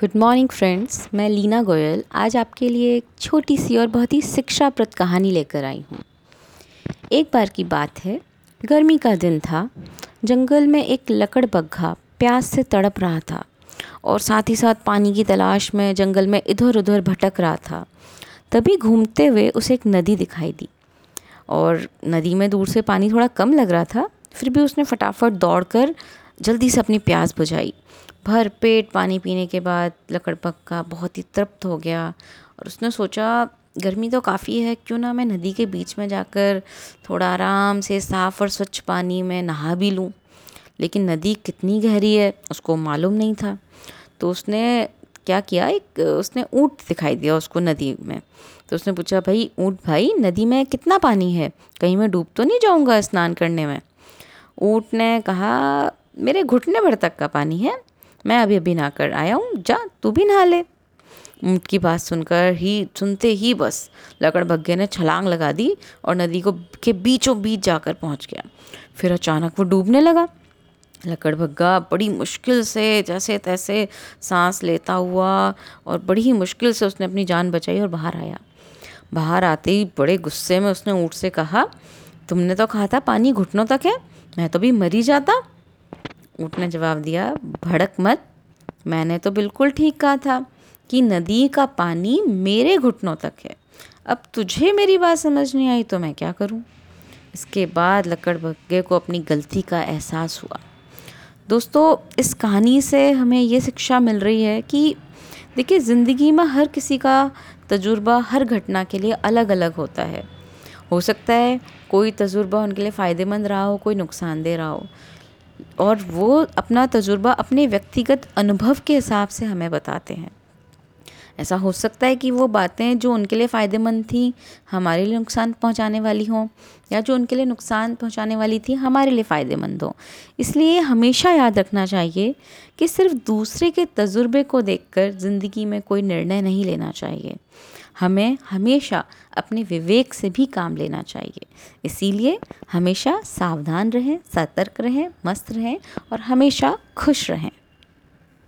Good morning friends मैं लीना गोयल आज आपके लिए एक छोटी सी और बहुत ही शिक्षाप्रद कहानी लेकर आई हूँ। एक बार की बात है, गर्मी का दिन था। जंगल में एक लकड़ बग्घा प्यास से तड़प रहा था और साथ ही साथ पानी की तलाश में जंगल में इधर उधर भटक रहा था। तभी घूमते हुए उसे एक नदी दिखाई दी और नदी में दूर से पानी थोड़ा कम लग रहा था, फिर भी उसने फटाफट दौड़कर जल्दी से अपनी प्यास बुझाई। भर पेट पानी पीने के बाद लकड़ पक्का बहुत ही तृप्त हो गया। और उसने सोचा, गर्मी तो काफ़ी है, क्यों ना मैं नदी के बीच में जाकर थोड़ा आराम से साफ़ और स्वच्छ पानी में नहा भी लूँ। लेकिन नदी कितनी गहरी है, उसको मालूम नहीं था। तो उसने क्या किया, एक, उसने ऊँट दिखाई दिया उसको नदी में। तो उसने पूछा, भाई, ऊँट, भाई, नदी में कितना पानी है? कहीं मैं डूब तो नहीं जाऊँगा स्नान करने में? ऊँट ने कहा, मेरे घुटने भर तक का पानी है मैं अभी अभी नहा कर आया हूँ, जा, तू भी नहा ले। ऊँट की बात सुनकर ही, सुनते ही बस लकड़ ने छलांग लगा दी और नदी को के बीचों बीच जाकर पहुँच गया। फिर अचानक वो डूबने लगा। लकड़ बड़ी मुश्किल से, जैसे तैसे सांस लेता हुआ और बड़ी ही मुश्किल से उसने अपनी जान बचाई और बाहर आया। बाहर आते ही बड़े गुस्से में उसने ऊँट से कहा, तुमने तो कहा था पानी घुटनों तक है, मैं तो भी मरी जाता। ऊँट ने जवाब दिया, भड़क मत। मैंने तो बिल्कुल ठीक कहा था कि नदी का पानी मेरे घुटनों तक है। अब तुझे मेरी बात समझ नहीं आई तो मैं क्या करूँ? इसके बाद लकड़ भग्गे को अपनी गलती का एहसास हुआ। दोस्तों, इस कहानी से हमें ये शिक्षा मिल रही है कि देखिए, ज़िंदगी में हर किसी का तजुर्बा हर घटना के लिए अलग अलग होता है। हो सकता है कोई तजुर्बा उनके लिए फ़ायदेमंद रहा हो, कोई नुकसानदेह रहा हो। और वो अपना तजुर्बा अपने व्यक्तिगत अनुभव के हिसाब से हमें बताते हैं। ऐसा हो सकता है कि वो बातें जो उनके लिए फ़ायदेमंद थी, हमारे लिए नुकसान पहुँचाने वाली हों, या जो उनके लिए नुकसान पहुँचाने वाली थी, हमारे लिए फ़ायदेमंद हो। इसलिए हमेशा याद रखना चाहिए कि सिर्फ़ दूसरे के तजुर्बे को देखकर ज़िंदगी में कोई निर्णय नहीं लेना चाहिए। हमें हमेशा अपने विवेक से भी काम लेना चाहिए। इसीलिए हमेशा सावधान रहें, सतर्क रहें, मस्त रहें और हमेशा खुश रहें।